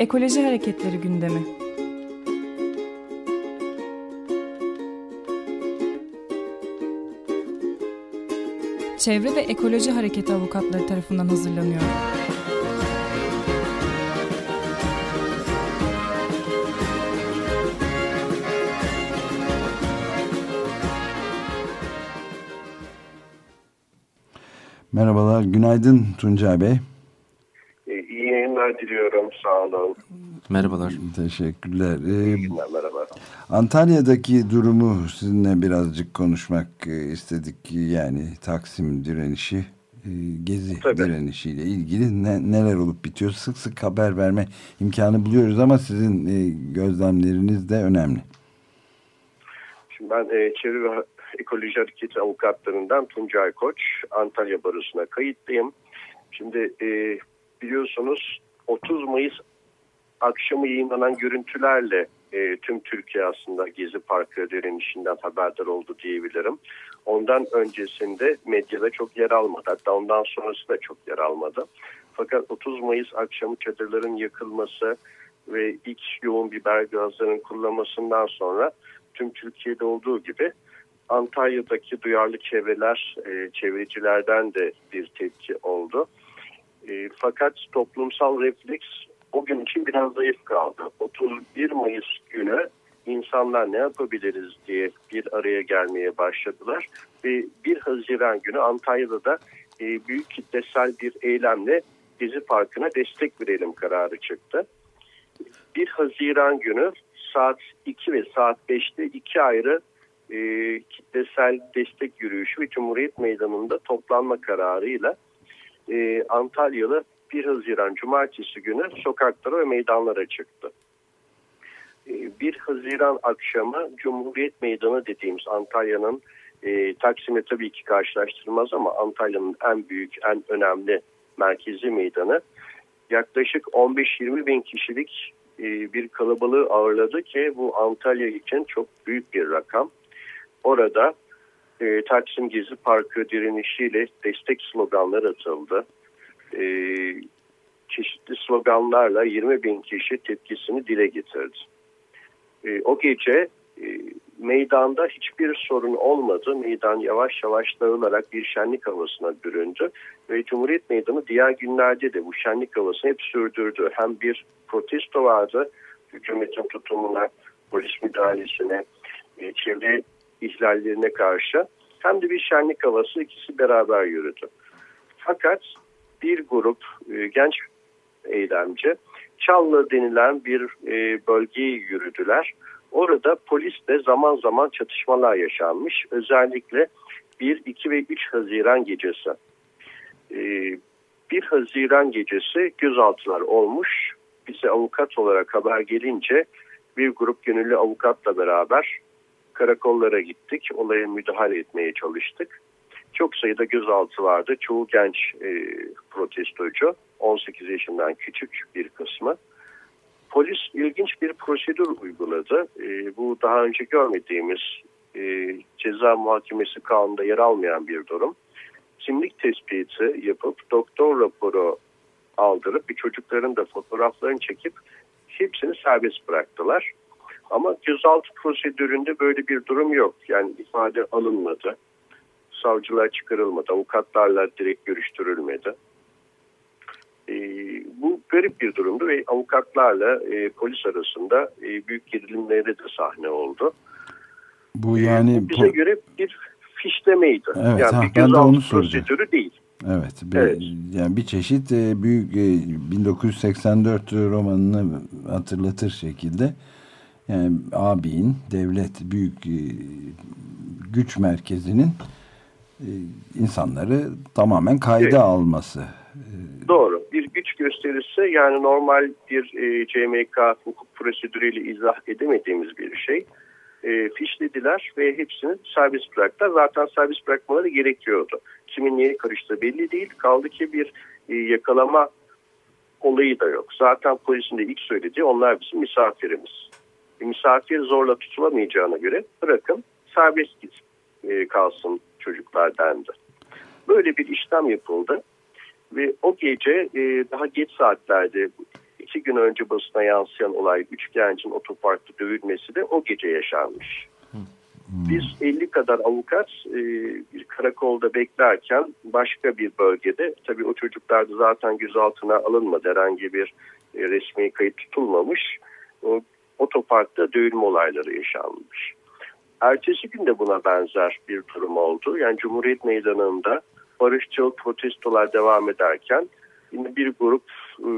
Ekoloji Hareketleri gündemi. Çevre ve Ekoloji Hareketi avukatları tarafından hazırlanıyor. Merhabalar, günaydın Tuncay Bey. Diliyorum, sağ olun. Merhabalar. Teşekkürler. İyi Ee, günler, merhaba. Antalya'daki durumu sizinle birazcık konuşmak e, istedik. Yani Taksim direnişi, e, Gezi Tabii. direnişiyle ilgili ne, neler olup bitiyor. Sık sık haber verme imkanı buluyoruz ama sizin e, gözlemleriniz de önemli. Şimdi ben e, Çevre ve Ekoloji Hareketi avukatlarından Tuncay Koç, Antalya Barosu'na kayıtlıyım. Şimdi e, biliyorsunuz 30 Mayıs akşamı yayınlanan görüntülerle e, tüm Türkiye aslında Gezi Parkı direnişinden haberdar oldu diyebilirim. Ondan öncesinde medyada çok yer almadı. Hatta ondan sonrası da çok yer almadı. Fakat 30 Mayıs akşamı çadırların yakılması ve ilk yoğun biber gazlarının kullanılmasından sonra tüm Türkiye'de olduğu gibi Antalya'daki duyarlı çevreler, e, çevrecilerden de bir tepki oldu. Fakat toplumsal refleks o gün için biraz zayıf kaldı. 31 Mayıs günü insanlar ne yapabiliriz diye bir araya gelmeye başladılar. Ve 1 Haziran günü Antalya'da da e, büyük kitlesel bir eylemle Gezi Parkı'na destek verelim kararı çıktı. 1 Haziran günü saat 2 ve saat 5'te iki ayrı e, kitlesel destek yürüyüşü ve Cumhuriyet Meydanı'nda toplanma kararıyla e, Antalyalı 1 Haziran Cumartesi günü sokaklara ve meydanlara çıktı. E, 1 Haziran akşamı Cumhuriyet Meydanı dediğimiz Antalya'nın e, Taksim'e tabii ki karşılaştırılmaz ama Antalya'nın en büyük, en önemli merkezi meydanı yaklaşık 15-20 bin kişilik e, bir kalabalığı ağırladı ki bu Antalya için çok büyük bir rakam. Orada e, Taksim Gezi Parkı direnişiyle destek sloganlar atıldı. E, çeşitli sloganlarla 20 bin kişi tepkisini dile getirdi. E, o gece e, meydanda hiçbir sorun olmadı. Meydan yavaş yavaş dağılarak bir şenlik havasına büründü. Ve Cumhuriyet Meydanı diğer günlerde de bu şenlik havasını hep sürdürdü. Hem bir protesto vardı hükümetin tutumuna, polis müdahalesine, e, çevre ihlallerine karşı hem de bir şenlik havası ikisi beraber yürüdü. Fakat bir grup e, genç eylemci Çallı denilen bir e, bölgeye yürüdüler. Orada polisle zaman zaman çatışmalar yaşanmış. Özellikle 1, 2 ve 3 Haziran gecesi. E, 1 Haziran gecesi gözaltılar olmuş. Bize avukat olarak haber gelince bir grup gönüllü avukatla beraber karakollara gittik. Olaya müdahale etmeye çalıştık. Çok sayıda gözaltı vardı. Çoğu genç e, protestocu. 18 yaşından küçük bir kısmı. Polis ilginç bir prosedür uyguladı. E, bu daha önce görmediğimiz e, ceza muhakemesi kanunda yer almayan bir durum. Kimlik tespiti yapıp doktor raporu aldırıp bir çocukların da fotoğraflarını çekip hepsini serbest bıraktılar. Ama gözaltı prosedüründe böyle bir durum yok. Yani ifade alınmadı. Savcılar çıkarılmadı. Avukatlarla direkt görüştürülmedi. E, bu garip bir durumdu ve avukatlarla e, polis arasında e, büyük gerilimlere de sahne oldu. Bu yani... E, bu bize göre bir fişlemeydi. Evet, yani ha, bir gözaltı prosedürü değil. Evet, bir, Evet. yani bir çeşit e, büyük e, 1984 romanını hatırlatır şekilde yani abinin devlet büyük e, güç merkezinin e, insanları tamamen kayda Evet. alması. Doğru. Bir güç gösterisi yani normal bir e, CMK hukuk prosedürüyle izah edemediğimiz bir şey. E, fişlediler ve hepsini serbest bıraktılar. Zaten serbest bırakmaları gerekiyordu. Kimin neye karıştığı belli değil. Kaldı ki bir e, yakalama olayı da yok. Zaten polisin de ilk söylediği onlar bizim misafirimiz. Misafir zorla tutulamayacağına göre bırakın serbest git, e, kalsın çocuklar dendi. Böyle bir işlem yapıldı. Ve o gece e, daha geç saatlerde iki gün önce basına yansıyan olay üç gencin otoparkta dövülmesi de o gece yaşanmış. Biz 50 kadar avukat e, bir karakolda beklerken başka bir bölgede tabii o çocuklar da zaten gözaltına alınmadı herhangi bir e, resmi kayıt tutulmamış. O, otoparkta dövülme olayları yaşanmış. Ertesi gün de buna benzer bir durum oldu. Yani Cumhuriyet Meydanı'nda barışçıl protestolar devam ederken yine bir grup e,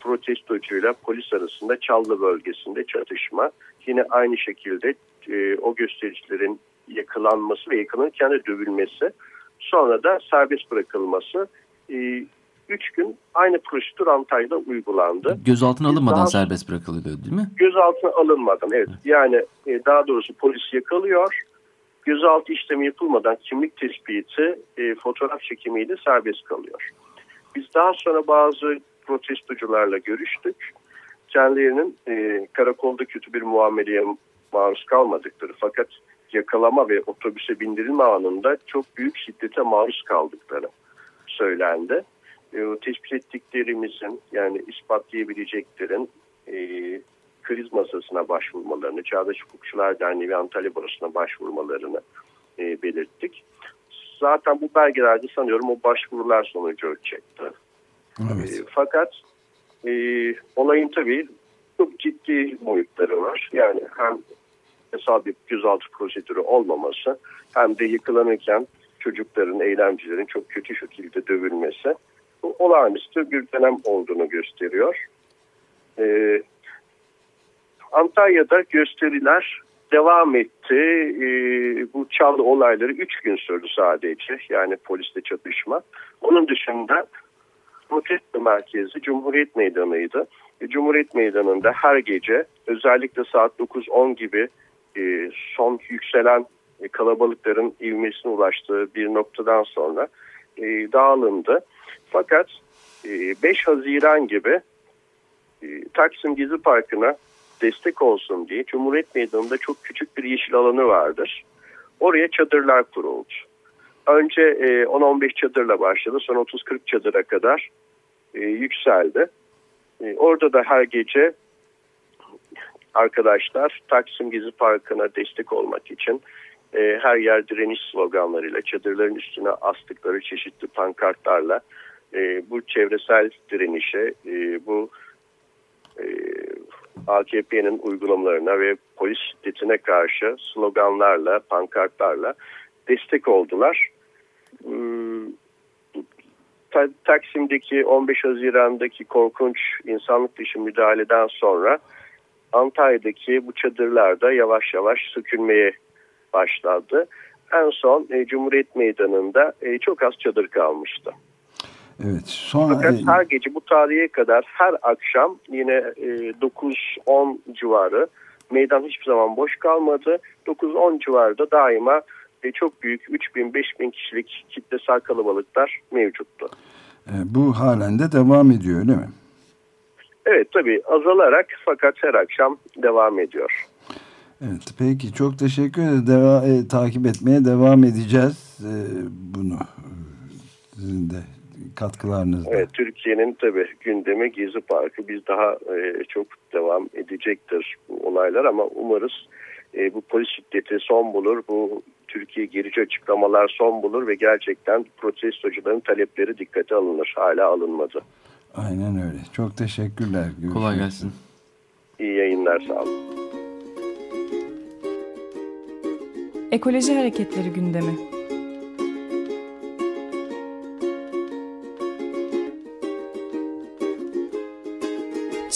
protestocuyla polis arasında Çallı bölgesinde çatışma. Yine aynı şekilde e, o göstericilerin yakalanması ve yakalanırken de dövülmesi sonra da serbest bırakılması e, üç gün aynı prosedür Antalya'da uygulandı. Gözaltına alınmadan daha, serbest bırakılıyor değil mi? Gözaltına alınmadan evet. Yani e, daha doğrusu polis yakalıyor. Gözaltı işlemi yapılmadan kimlik tespiti, e, fotoğraf çekimiyle serbest kalıyor. Biz daha sonra bazı protestocularla görüştük. Kendilerinin e, karakolda kötü bir muameleye maruz kalmadıkları fakat yakalama ve otobüse bindirilme anında çok büyük şiddete maruz kaldıkları söylendi. E, tespit ettiklerimizin yani ispatlayabileceklerin e, kriz masasına başvurmalarını, Çağdaş Hukukçular Derneği ve Antalya Barosu'na başvurmalarını e, belirttik. Zaten bu belgelerde sanıyorum o başvurular sonucu ölçekti. Evet. E, fakat e, olayın tabii çok ciddi boyutları var. Yani hem hesap bir gözaltı prosedürü olmaması hem de yıkılanırken çocukların, eylemcilerin çok kötü şekilde dövülmesi olağanüstü bir dönem olduğunu gösteriyor. Ee, Antalya'da gösteriler devam etti. Ee, bu çaldı olayları 3 gün sürdü sadece. Yani polisle çatışma. Onun dışında protesto merkezi Cumhuriyet Meydanı'ydı. E, Cumhuriyet Meydanı'nda her gece özellikle saat 9-10 gibi e, son yükselen e, kalabalıkların ivmesine ulaştığı bir noktadan sonra e, dağılındı. Fakat 5 Haziran gibi Taksim Gezi Parkı'na destek olsun diye Cumhuriyet Meydanı'nda çok küçük bir yeşil alanı vardır. Oraya çadırlar kuruldu. Önce 10-15 çadırla başladı. Sonra 30-40 çadıra kadar yükseldi. Orada da her gece arkadaşlar Taksim Gezi Parkı'na destek olmak için e, her yer direniş sloganlarıyla çadırların üstüne astıkları çeşitli pankartlarla e, bu çevresel direnişe e, bu e, AKP'nin uygulamalarına ve polis şiddetine karşı sloganlarla pankartlarla destek oldular. Taksim'deki 15 Haziran'daki korkunç insanlık dışı müdahaleden sonra Antalya'daki bu çadırlarda yavaş yavaş sökülmeye başladı. En son e, Cumhuriyet Meydanı'nda e, çok az çadır kalmıştı. Evet. Sonra Fakat e, her gece bu tarihe kadar her akşam yine e, 9-10 civarı meydan hiçbir zaman boş kalmadı. 9-10 civarında daima e, çok büyük 3000-5000 kişilik kitlesel kalabalıklar mevcuttu. E, bu halen de devam ediyor öyle mi? Evet tabii azalarak fakat her akşam devam ediyor. Evet peki çok teşekkür ederim. Deva, e, takip etmeye devam edeceğiz e, bunu. Sizin de katkılarınızla. Evet Türkiye'nin tabii gündemi Gezi Parkı. Biz daha e, çok devam edecektir olaylar ama umarız e, bu polis şiddeti son bulur. Bu Türkiye gerici açıklamalar son bulur ve gerçekten protestocuların talepleri dikkate alınır. Hala alınmadı. Aynen öyle. Çok teşekkürler. Görüşmek Kolay gelsin. İyi yayınlar sağ olun. Ekoloji Hareketleri gündemi.